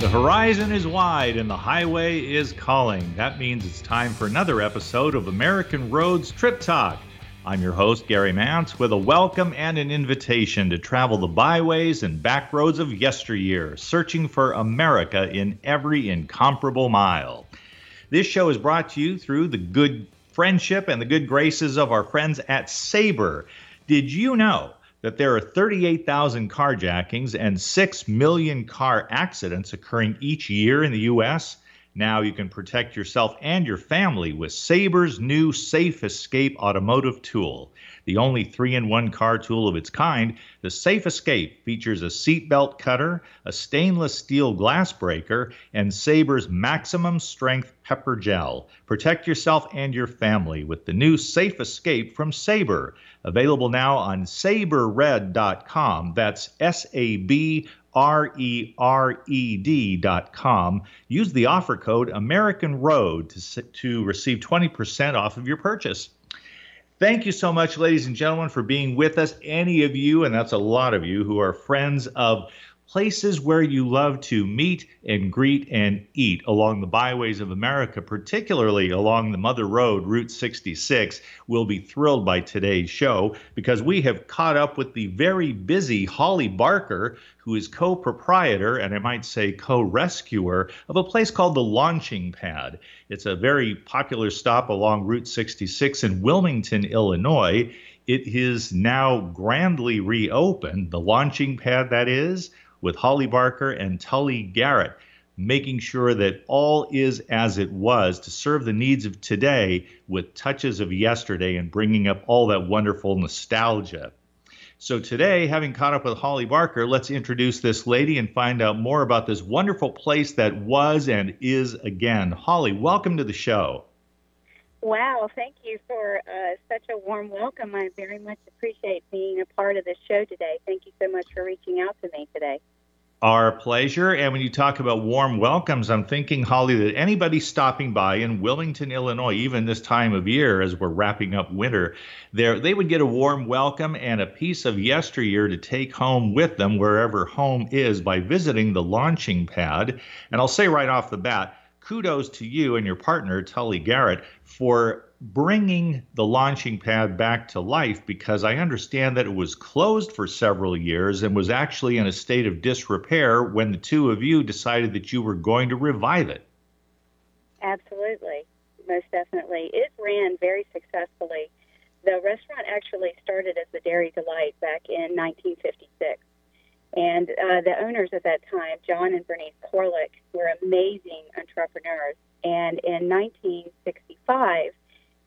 The horizon is wide and the highway is calling. That means it's time for another episode of American Roads Trip Talk. I'm your host, Gary Mance, with a welcome and an invitation to travel the byways and back roads of yesteryear, searching for America in every incomparable mile. This show is brought to you through the good friendship and the good graces of our friends at Sabre. Did you know? That there are 38,000 carjackings and 6 million car accidents occurring each year in the U.S. Now you can protect yourself and your family with Sabre's new Safe Escape automotive tool. The only three in one car tool of its kind, the Safe Escape features a seatbelt cutter, a stainless steel glass breaker, and Sabre's maximum strength pepper gel. Protect yourself and your family with the new Safe Escape from Sabre. Available now on sabrered.com. That's S A B R E R E D.com. Use the offer code American Road to, to receive 20% off of your purchase. Thank you so much, ladies and gentlemen, for being with us. Any of you, and that's a lot of you, who are friends of places where you love to meet and greet and eat along the byways of America, particularly along the Mother Road, Route 66, will be thrilled by today's show because we have caught up with the very busy Holly Barker, who is co proprietor and I might say co rescuer of a place called the Launching Pad. It's a very popular stop along Route 66 in Wilmington, Illinois. It is now grandly reopened, the launching pad that is, with Holly Barker and Tully Garrett, making sure that all is as it was to serve the needs of today with touches of yesterday and bringing up all that wonderful nostalgia. So, today, having caught up with Holly Barker, let's introduce this lady and find out more about this wonderful place that was and is again. Holly, welcome to the show. Wow, thank you for uh, such a warm welcome. I very much appreciate being a part of this show today. Thank you so much for reaching out to me today. Our pleasure. And when you talk about warm welcomes, I'm thinking, Holly, that anybody stopping by in Wilmington, Illinois, even this time of year as we're wrapping up winter, there they would get a warm welcome and a piece of yesteryear to take home with them wherever home is by visiting the launching pad. And I'll say right off the bat, kudos to you and your partner, Tully Garrett, for bringing the launching pad back to life because I understand that it was closed for several years and was actually in a state of disrepair when the two of you decided that you were going to revive it. Absolutely, most definitely. It ran very successfully. The restaurant actually started as the Dairy Delight back in 1956. And uh, the owners at that time, John and Bernice Korelc, were amazing entrepreneurs. And in 1965,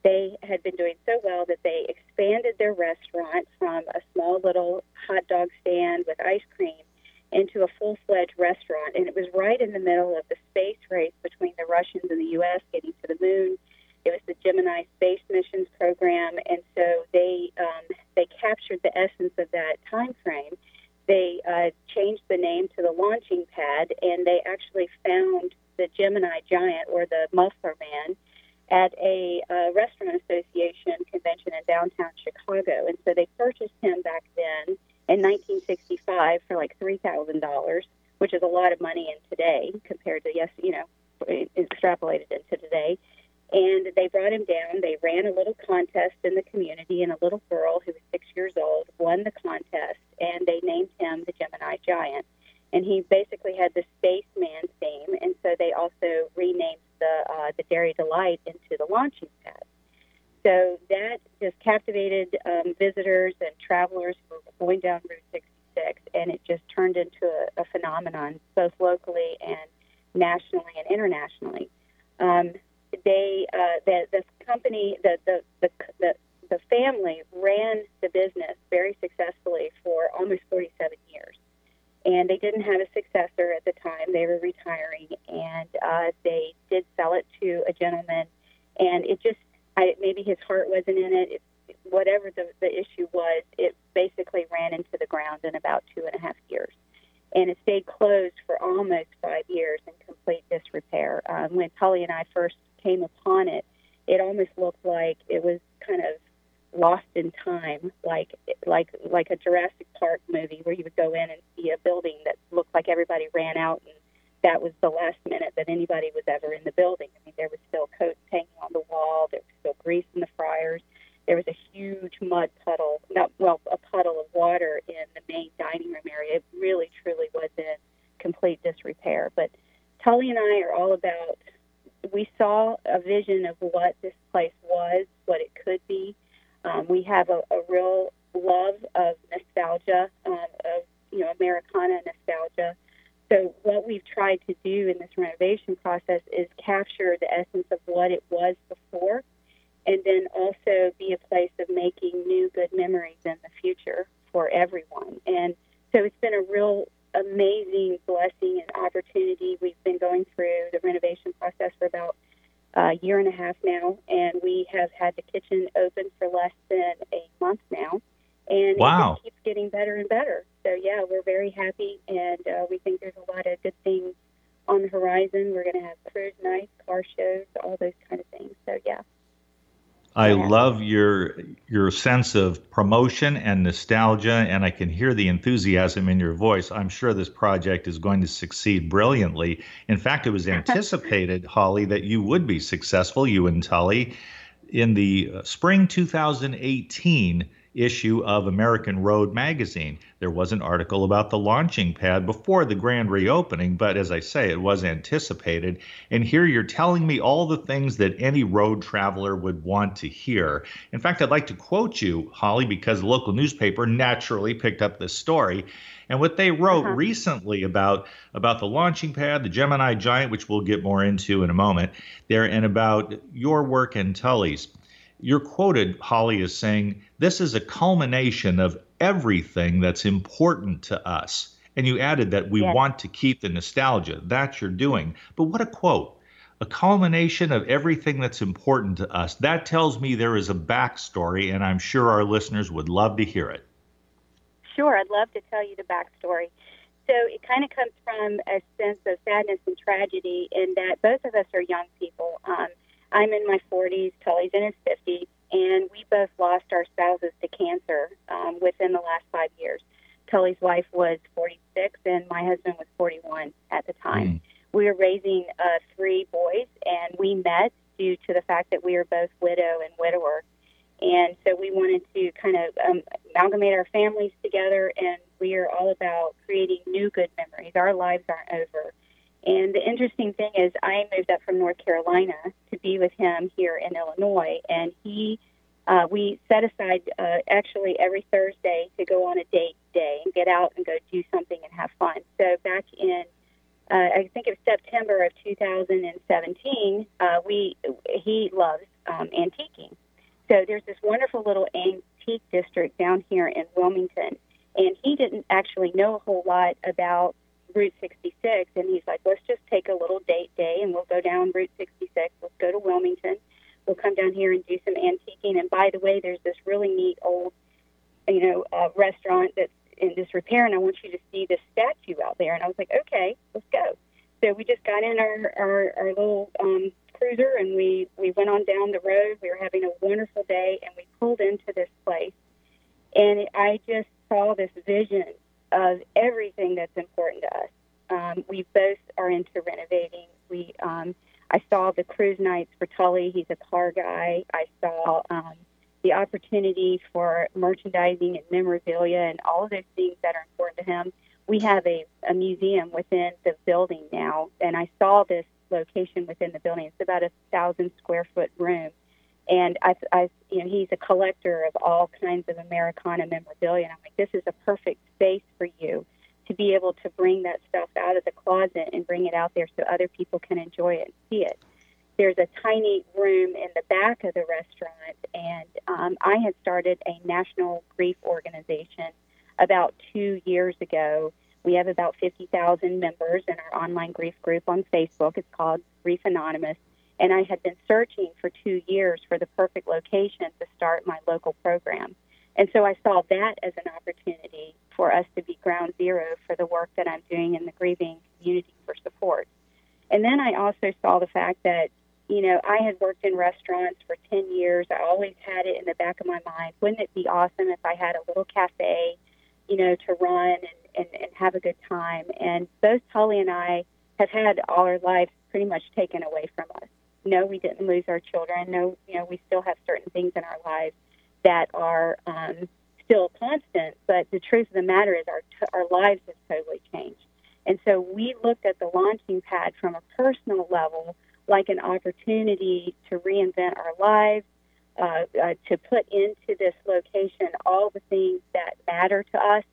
they had been doing so well that they expanded their restaurant from a small little hot dog stand with ice cream into a full fledged restaurant. And it was right in the middle of the space race between the Russians and the U.S. getting to the moon. It was the Gemini space missions program, and so they um, they captured the essence of that time frame they uh, changed the name to the launching pad, and they actually found the Gemini Giant or the Muffler Man at a uh, restaurant association convention in downtown Chicago. And so they purchased him back then in 1965 for like $3,000, which is a lot of money in today compared to, yes, you know, extrapolated into today. And they brought him down. They ran a little contest in the community, and a little girl who was six years old won the contest, and they named him the Gemini Giant. And he basically had the spaceman theme, and so they also renamed the uh, the Dairy Delight into the launching pad. So that just captivated um, visitors and travelers who were going down Route 66, and it just turned into a, a phenomenon both locally and nationally and internationally. Um, they uh, the the company the the the, the the family ran the business very successfully for almost 47 years. And they didn't have a successor at the time. They were retiring, and uh, they did sell it to a gentleman. And it just, I, maybe his heart wasn't in it. it whatever the, the issue was, it basically ran into the ground in about two and a half years. And it stayed closed for almost five years in complete disrepair. Um, when Tully and I first came upon it, it almost looked like it was kind of lost in time, like like like a Jurassic Park movie where you would go in and see a building that looked like everybody ran out and that was the last minute that anybody was ever in the building. I mean, there was still coats hanging on the wall. There was still grease in the fryers. There was a huge mud puddle, not well, a puddle of water in the main dining room area. It really, truly was in complete disrepair. But Tully and I are all about. We saw a vision of what this place was, what it could be. Um, we have a, a real love of nostalgia, um, of you know Americana nostalgia. So what we've tried to do in this renovation process is capture the essence of what it was before, and then also be a place of making new good memories in the future for everyone. And so it's been a real amazing blessing and opportunity. We've been going through the renovation process for about a year and a half now, and we have had the kitchen open for less than a month now and wow. it keeps getting better and better. So yeah, we're very happy, and uh, we think there's a lot of good things on the horizon. We're going to have cruise nights, car shows, all those kind of things. So yeah. I yeah. love your your sense of promotion and nostalgia, and I can hear the enthusiasm in your voice. I'm sure this project is going to succeed brilliantly. In fact, it was anticipated, Holly, that you would be successful, you and Tully, in the uh, spring 2018 issue of American Road magazine. There was an article about the launching pad before the grand reopening, but as I say, it was anticipated. And here you're telling me all the things that any road traveler would want to hear. In fact, I'd like to quote you, Holly, because the local newspaper naturally picked up this story. And what they wrote uh-huh. recently about about the launching pad, the Gemini Giant, which we'll get more into in a moment, there, and about your work and Tully's you're quoted, Holly, as saying, This is a culmination of everything that's important to us. And you added that we want to keep the nostalgia. That you're doing. But what a quote. A culmination of everything that's important to us. That tells me there is a backstory, and I'm sure our listeners would love to hear it. Sure, I'd love to tell you the backstory. So it kind of comes from a sense of sadness and tragedy in that both of us are young people. Um, I'm in my 40s, Tully's in his 50s, and we both lost our spouses to cancer um, within the last five years. Tully's wife was 46, and my husband was 41 at the time. Mm. We were raising uh, three boys, and we met due to the fact that we were both widow and widower. And so we wanted to kind of um, amalgamate our families together, and we are all about creating new good memories. Our lives aren't over. And the interesting thing is, I moved up from North Carolina to be with him here in Illinois, and he, uh, we set aside uh, actually every Thursday to go on a date day and get out and go do something and have fun. So back in, uh, I think it was September of 2017, uh, we he loves um, antiquing. So there's this wonderful little antique district down here in Wilmington, and he didn't actually know a whole lot about Route 66, and he's like, let's just take a little date day, and we'll go down Route 66. Let's go to Wilmington. We'll come down here and do some antiquing. And by the way, there's this really neat old, you know, uh, restaurant that's in disrepair, and I want you to see this statue out there. And I was like, okay, let's go. So we just got in our our, our little um, cruiser, and we we went on down the road. We were having a wonderful day, and we pulled into this place, and I just saw this vision of everything that's important to us. Um, we both are into renovating. We um, I nights for Tully. He's a car guy. I saw um, the opportunity for merchandising and memorabilia and all of those things that are important to him. We have a, a museum within the building now, and I saw this location within the building. It's about a thousand square foot room, and I, I, you know, he's a collector of all kinds of Americana memorabilia. And I'm like, this is a perfect space for you to be able to bring that stuff out of the closet and bring it out there so other people can enjoy it and see it. There's a tiny room in the back of the restaurant, and um, I had started a national grief organization about two years ago. We have about 50,000 members in our online grief group on Facebook. It's called Grief Anonymous and I had been searching for two years for the perfect location to start my local program. And so I saw that as an opportunity for us to be ground zero for the work that I'm doing in the grieving community for support. And then I also saw the fact that, you know, I had worked in restaurants for 10 years. I always had it in the back of my mind. Wouldn't it be awesome if I had a little cafe, you know, to run and, and, and have a good time? And both Holly and I have had all our lives pretty much taken away from us. No, we didn't lose our children. No, you know, we still have certain things in our lives that are um, still constant. But the truth of the matter is, our our lives have totally changed. And so we looked at the launching pad from a personal level like an opportunity to reinvent our lives, uh, uh, to put into this location all the things that matter to us.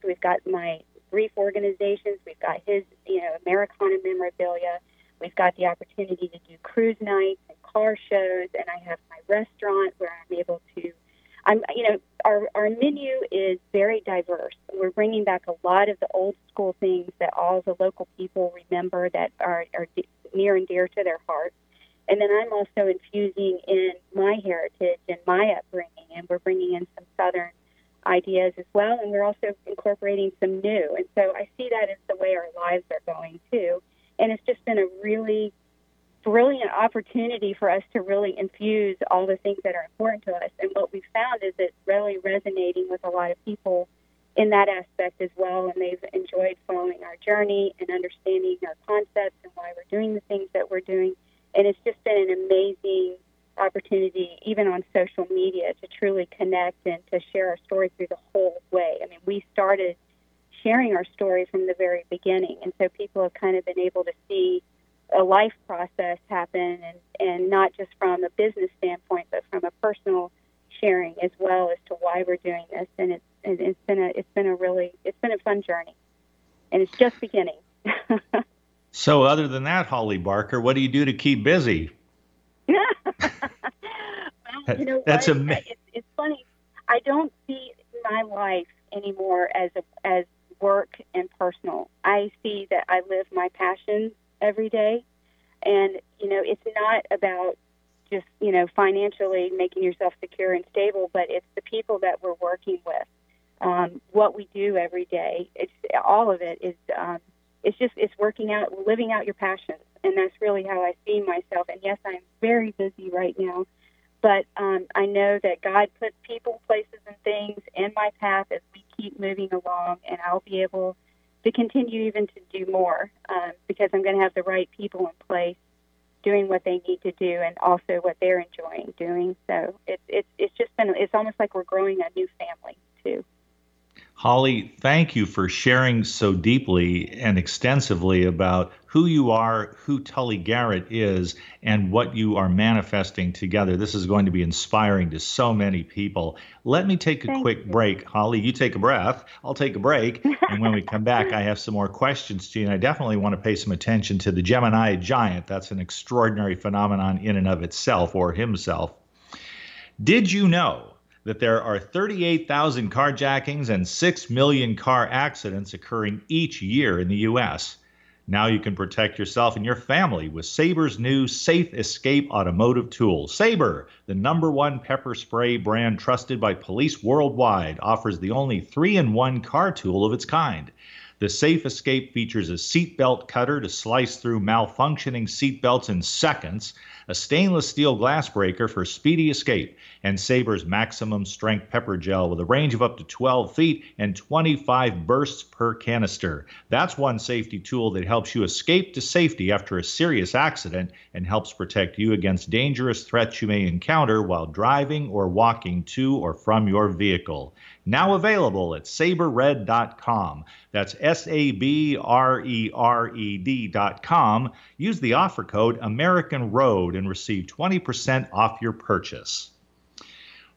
So we've got my brief organizations, we've got his, you know, Americana memorabilia, we've got the opportunity to do cruise nights and car shows, and I have my restaurant where I'm able to. I'm, you know, our, our menu is very diverse. We're bringing back a lot of the old school things that all the local people remember that are, are near and dear to their hearts. And then I'm also infusing in my heritage and my upbringing, and we're bringing in some Southern ideas as well, and we're also incorporating some new. And so I see that as the way our lives are going too. And it's just been a really brilliant opportunity for us to really infuse all the things that are important to us. And what we've found is it's really resonating with a lot of people in that aspect as well, and they've enjoyed following our journey and understanding our concepts and why we're doing the things that we're doing. And it's just been an amazing opportunity, even on social media, to truly connect and to share our story through the whole way. I mean, we started sharing our story from the very beginning, and so people have kind of been able to see a life process happen, and and not just from a business standpoint, but from a personal sharing as well as to why we're doing this. And it's it's been a it's been a really it's been a fun journey, and it's just beginning. so, other than that, Holly Barker, what do you do to keep busy? well, you know That's amazing. It's, it's funny. I don't see my life anymore as a, as work and personal. I see that I live my passions every day, and you know, it's not about just you know financially making yourself secure and stable, but it's the people that we're working with, um, what we do every day. It's all of it is. Um, it's just it's working out, living out your passions, and that's really how I see myself. And yes, I'm very busy right now, but um, I know that God puts people, places, and things in my path as we keep moving along, and I'll be able to continue even to do more um, because I'm going to have the right people in place doing what they need to do and also what they're enjoying doing. So it's it's it's just been it's almost like we're growing a new family too. Holly, thank you for sharing so deeply and extensively about who you are, who Tully Garrett is, and what you are manifesting together. This is going to be inspiring to so many people. Let me take a thank quick you. break. Holly, you take a breath. I'll take a break. and when we come back, I have some more questions to you. And I definitely want to pay some attention to the Gemini giant. That's an extraordinary phenomenon in and of itself, or himself. Did you know? That there are 38,000 carjackings and 6 million car accidents occurring each year in the U.S. Now you can protect yourself and your family with Sabre's new Safe Escape automotive tool. Saber, the number one pepper spray brand trusted by police worldwide, offers the only three in one car tool of its kind. The Safe Escape features a seatbelt cutter to slice through malfunctioning seatbelts in seconds a stainless steel glass breaker for speedy escape, and Sabre's maximum strength pepper gel with a range of up to 12 feet and 25 bursts per canister. That's one safety tool that helps you escape to safety after a serious accident and helps protect you against dangerous threats you may encounter while driving or walking to or from your vehicle. Now available at sabrered.com. That's S A B R E R E D.com. Use the offer code American Road and receive 20% off your purchase.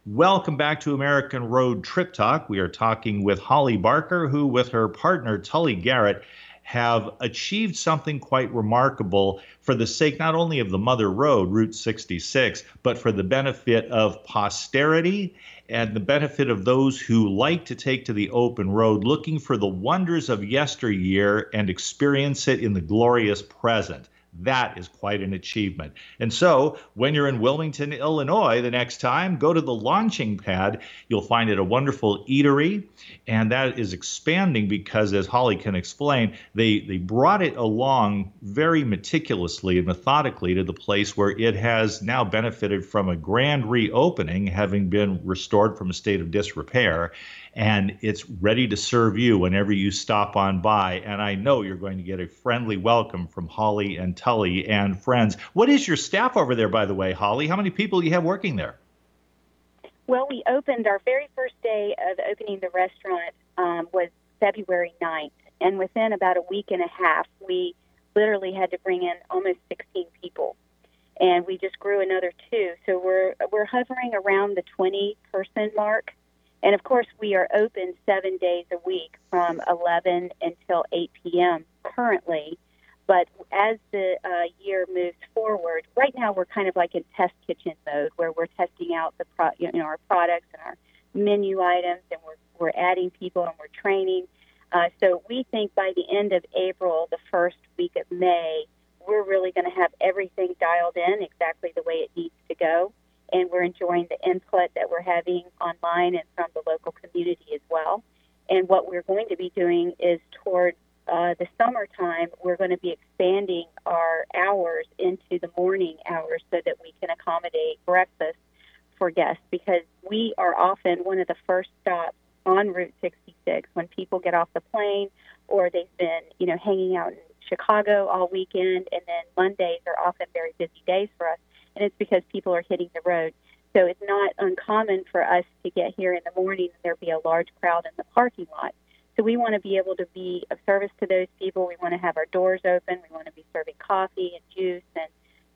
Welcome back to American Road Trip Talk. We are talking with Holly Barker, who, with her partner Tully Garrett, have achieved something quite remarkable for the sake not only of the Mother Road, Route 66, but for the benefit of posterity and the benefit of those who like to take to the open road, looking for the wonders of yesteryear and experience it in the glorious present. That is quite an achievement. And so, when you're in Wilmington, Illinois, the next time, go to the launching pad. You'll find it a wonderful eatery, and that is expanding because, as Holly can explain, they, they brought it along very meticulously and methodically to the place where it has now benefited from a grand reopening, having been restored from a state of disrepair and it's ready to serve you whenever you stop on by. And I know you're going to get a friendly welcome from Holly and Tully and friends. What is your staff over there, by the way, Holly? How many people do you have working there? Well, we opened our very first day of opening the restaurant um, was February 9th, and within about a week and a half, we literally had to bring in almost 16 people, and we just grew another two. So we're we're hovering around the 20 person mark and of course, we are open seven days a week from 11 until 8 p.m. currently. But as the uh, year moves forward, right now we're kind of like in test kitchen mode where we're testing out the pro- you know our products and our menu items, and we're we're adding people and we're training. Uh, so we think by the end of April, the first week of May, we're really going to have everything dialed in exactly the way it needs to go and we're enjoying the input that we're having online and from the local community as well. And what we're going to be doing is toward uh, the summertime, we're going to be expanding our hours into the morning hours so that we can accommodate breakfast for guests because we are often one of the first stops on Route 66 when people get off the plane or they've been, you know, hanging out in Chicago all weekend and then Mondays are often very busy days for us and it's because people are hitting the road. So it's not uncommon for us to get here in the morning and there be a large crowd in the parking lot. So we want to be able to be of service to those people. We want to have our doors open. We want to be serving coffee and juice and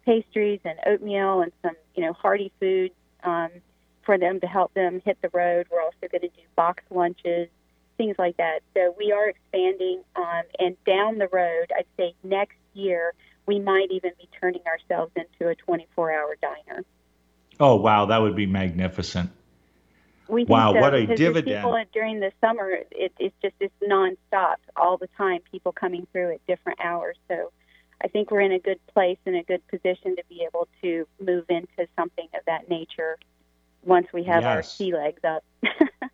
pastries and oatmeal and some, you know, hearty foods um, for them to help them hit the road. We're also going to do box lunches, things like that. So we are expanding, um, and down the road, I'd say next year, we might even be turning ourselves into a 24 hour diner. Oh, wow. That would be magnificent. We wow, so, what a dividend. People, during the summer, it, it's just it's nonstop all the time, people coming through at different hours. So I think we're in a good place and a good position to be able to move into something of that nature once we have yes. our sea legs up.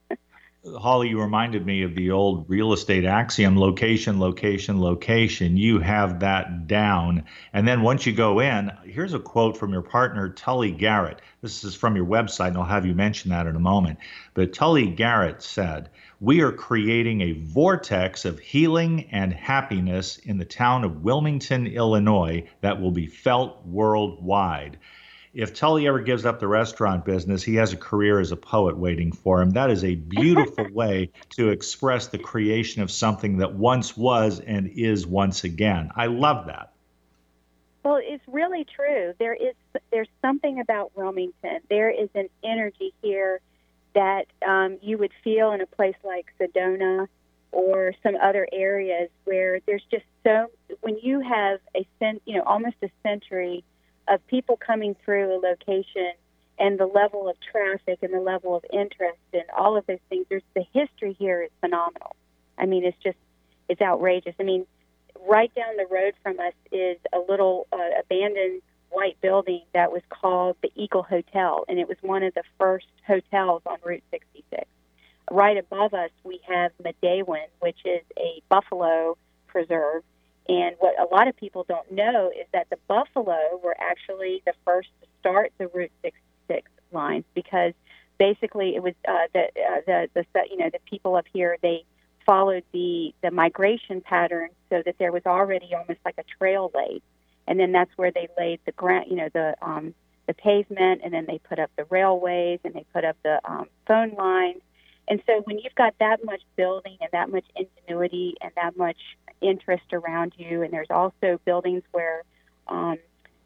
Holly, you reminded me of the old real estate axiom location, location, location. You have that down. And then once you go in, here's a quote from your partner, Tully Garrett. This is from your website, and I'll have you mention that in a moment. But Tully Garrett said, We are creating a vortex of healing and happiness in the town of Wilmington, Illinois, that will be felt worldwide if Tully ever gives up the restaurant business, he has a career as a poet waiting for him. That is a beautiful way to express the creation of something that once was and is once again. I love that. Well, it's really true. There is there's something about Wilmington. There is an energy here that um, you would feel in a place like Sedona or some other areas where there's just so when you have a cent, you know almost a century of people coming through a location and the level of traffic and the level of interest and all of those things. There's the history here is phenomenal. I mean, it's just it's outrageous. I mean, right down the road from us is a little uh, abandoned white building that was called the Eagle Hotel, and it was one of the first hotels on Route 66. Right above us, we have Midewin, which is a buffalo preserve and what a lot of people don't know is that the buffalo were actually the first to start the Route 66 lines because basically it was uh, the, uh, the the you know the people up here they followed the the migration pattern so that there was already almost like a trail laid, and then that's where they laid the ground you know the um, the pavement, and then they put up the railways and they put up the um, phone lines. And so when you've got that much building and that much ingenuity and that much interest around you. And there's also buildings where um,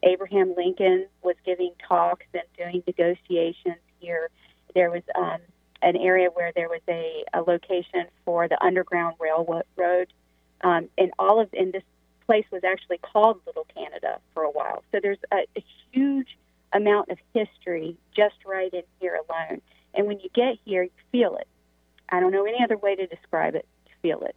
Abraham Lincoln was giving talks and doing negotiations here. There was um, an area where there was a, a location for the Underground Railroad, um, and all of and this place was actually called Little Canada for a while. So there's a, a huge amount of history just right in here alone. And when you get here, you feel it. I don't know any other way to describe it. Feel it.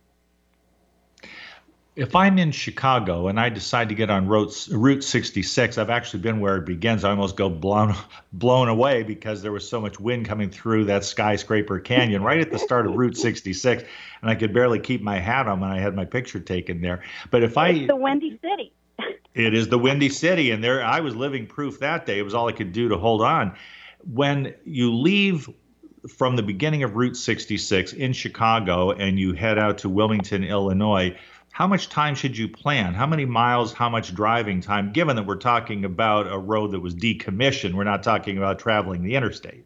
If I'm in Chicago and I decide to get on Route, Route 66, I've actually been where it begins. I almost go blown blown away because there was so much wind coming through that skyscraper canyon right at the start of Route 66, and I could barely keep my hat on when I had my picture taken there. But if I the Windy City. it is the Windy City, and there I was living proof that day. It was all I could do to hold on. When you leave from the beginning of Route 66 in Chicago and you head out to Wilmington, Illinois how much time should you plan? How many miles, how much driving time, given that we're talking about a road that was decommissioned? We're not talking about traveling the interstate.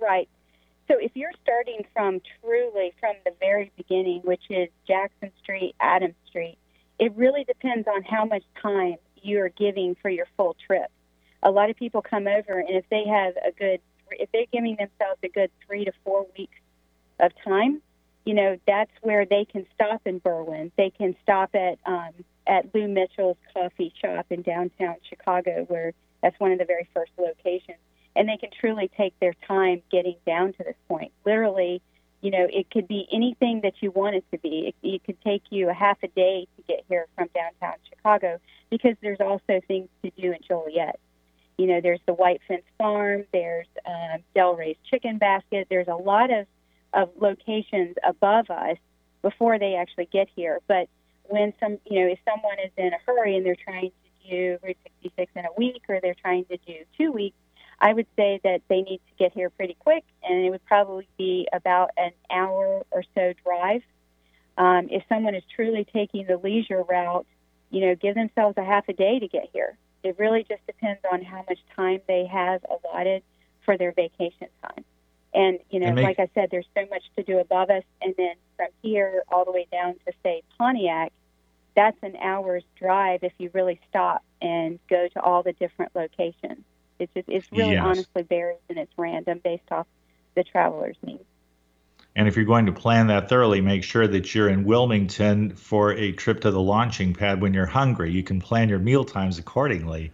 Right. So if you're starting from truly from the very beginning, which is Jackson Street, Adams Street, it really depends on how much time you're giving for your full trip. A lot of people come over, and if they have a good, if they're giving themselves a good three to four weeks of time, you know, that's where they can stop in Berwyn. They can stop at um, at Lou Mitchell's coffee shop in downtown Chicago, where that's one of the very first locations, and they can truly take their time getting down to this point. Literally, you know, it could be anything that you want it to be. It, it could take you a half a day to get here from downtown Chicago because there's also things to do in Joliet. You know, there's the White Fence Farm, there's um, Dell Rhea's Chicken Basket. There's a lot of of locations above us before they actually get here. But when some, you know, if someone is in a hurry and they're trying to do Route 66 in a week or they're trying to do two weeks, I would say that they need to get here pretty quick, and it would probably be about an hour or so drive. Um, if someone is truly taking the leisure route, you know, give themselves a half a day to get here. It really just depends on how much time they have allotted for their vacation time. And, you know, make, like I said, there's so much to do above us. And then from here all the way down to, say, Pontiac, that's an hour's drive if you really stop and go to all the different locations. It's just, it's really yes. honestly varies and it's random based off the traveler's needs. And if you're going to plan that thoroughly, make sure that you're in Wilmington for a trip to the launching pad when you're hungry. You can plan your meal times accordingly.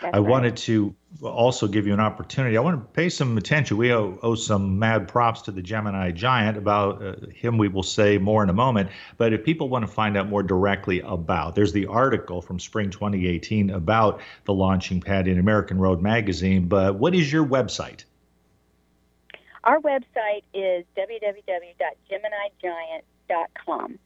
That's I right. wanted to also give you an opportunity. I want to pay some attention. We owe, owe some mad props to the Gemini Giant. About uh, him, we will say more in a moment. But if people want to find out more directly about, there's the article from spring 2018 about the launching pad in American Road Magazine. But what is your website? Our website is www.geminigiant.com.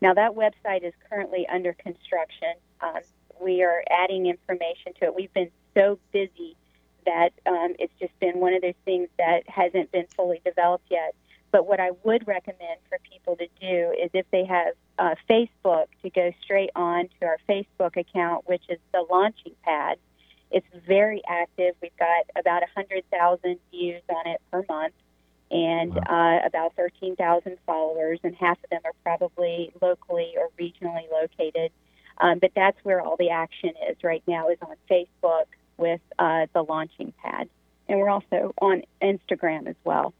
Now, that website is currently under construction. Um, we are adding information to it. We've been so busy that um, it's just been one of those things that hasn't been fully developed yet. But what I would recommend for people to do is if they have uh, Facebook, to go straight on to our Facebook account, which is the Launching Pad. It's very active. We've got about 100,000 views on it per month and wow. uh, about 13,000 followers, and half of them are probably locally or regionally located. Um, but that's where all the action is right now is on Facebook with uh, the launching pad. And we're also on Instagram as well.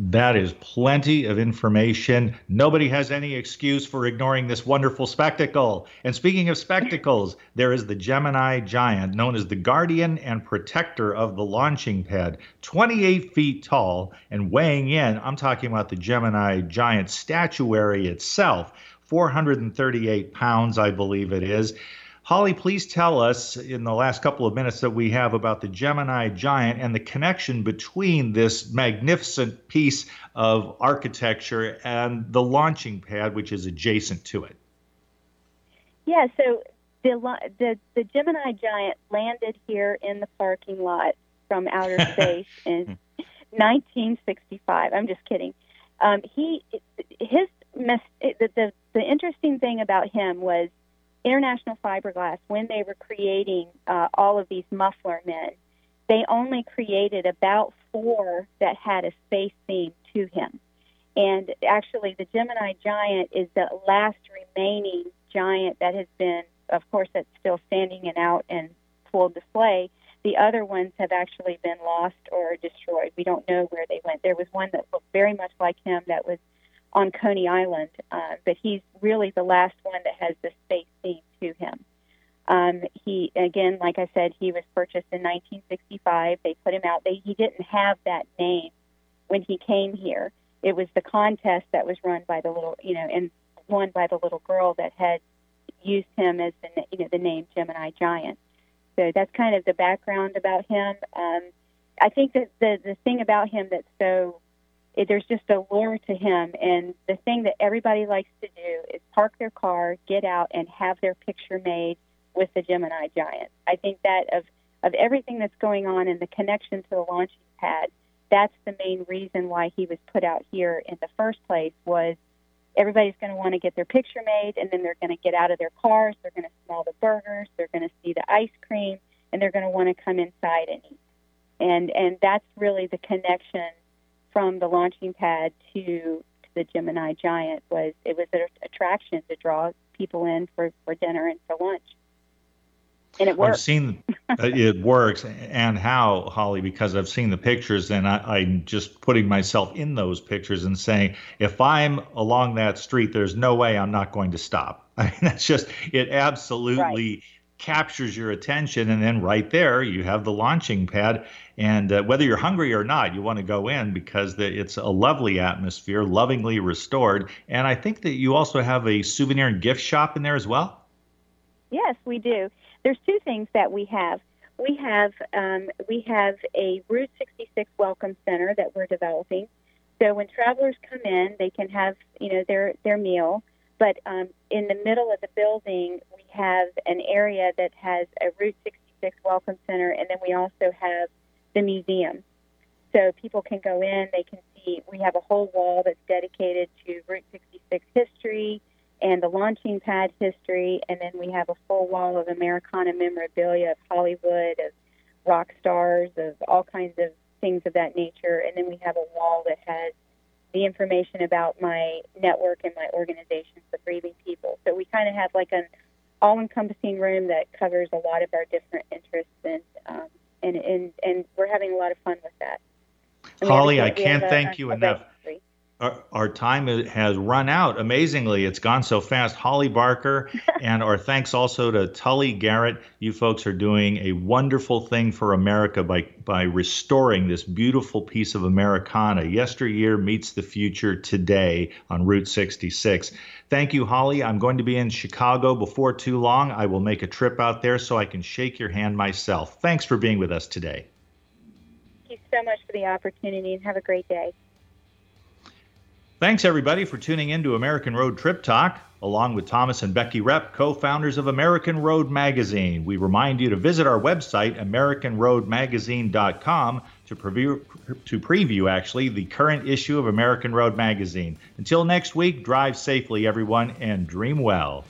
That is plenty of information. Nobody has any excuse for ignoring this wonderful spectacle. And speaking of spectacles, there is the Gemini Giant, known as the guardian and protector of the launching pad, 28 feet tall and weighing in. I'm talking about the Gemini Giant statuary itself, 438 pounds, I believe it is. Holly, please tell us in the last couple of minutes that we have about the Gemini Giant and the connection between this magnificent piece of architecture and the launching pad, which is adjacent to it. Yeah, so the, the, the Gemini Giant landed here in the parking lot from outer space in 1965. I'm just kidding. Um, he his the, the the interesting thing about him was International Fiberglass, when they were creating uh, all of these muffler men, they only created about four that had a space theme to him. And actually, the Gemini Giant is the last remaining giant that has been, of course, that's still standing and out in full display. The other ones have actually been lost or destroyed. We don't know where they went. There was one that looked very much like him that was on Coney Island, uh, but he's really the last one that has the space theme to him. Um, he again, like I said, he was purchased in 1965. They put him out. They, he didn't have that name when he came here. It was the contest that was run by the little, you know, and won by the little girl that had used him as the you know the name Gemini Giant. So that's kind of the background about him. Um, I think that the the thing about him that's so it, there's just a lure to him, and the thing that everybody likes to do is park their car, get out, and have their picture made with the Gemini Giant. I think that of of everything that's going on and the connection to the launching pad, that's the main reason why he was put out here in the first place was everybody's going to want to get their picture made and then they're going to get out of their cars they're going to smell the burgers they're going to see the ice cream and they're going to want to come inside and eat and and that's really the connection from the launching pad to, to the gemini giant was it was an attraction to draw people in for for dinner and for lunch and it works. I've seen uh, it works, and how Holly because I've seen the pictures, and I, am just putting myself in those pictures and saying, if I'm along that street, there's no way I'm not going to stop. I mean, that's just it. Absolutely. Right. Captures your attention, and then right there you have the launching pad. And uh, whether you're hungry or not, you want to go in because the, it's a lovely atmosphere, lovingly restored. And I think that you also have a souvenir and gift shop in there as well. Yes, we do there's two things that we have. We have um, we have a Route 66 Welcome Center that we're developing. So when travelers come in, they can have you know their their meal. But um, in the middle of the building, have an area that has a Route 66 Welcome Center, and then we also have the museum. So people can go in, they can see. We have a whole wall that's dedicated to Route 66 history and the launching pad history, and then we have a full wall of Americana memorabilia of Hollywood, of rock stars, of all kinds of things of that nature, and then we have a wall that has the information about my network and my organization for grieving people. So we kind of have like an all-encompassing room that covers a lot of our different interests, and um, and and and we're having a lot of fun with that. Holly, I can't thank a, you a enough. Our, our, time has run out. Amazingly, it's gone so fast. Holly Barker, and our thanks also to Tully Garrett. You folks are doing a wonderful thing for America by by restoring this beautiful piece of Americana. Yesteryear meets the future today on Route 66. Thank you, Holly. I'm going to be in Chicago before too long. I will make a trip out there so I can shake your hand myself. Thanks for being with us today. Thank you so much for the opportunity, and have a great day. Thanks, everybody, for tuning in to American Road Trip Talk. Along with Thomas and Becky Repp, co founders of American Road Magazine, we remind you to visit our website, AmericanRoadMagazine.com, to preview, to preview actually the current issue of American Road Magazine. Until next week, drive safely, everyone, and dream well.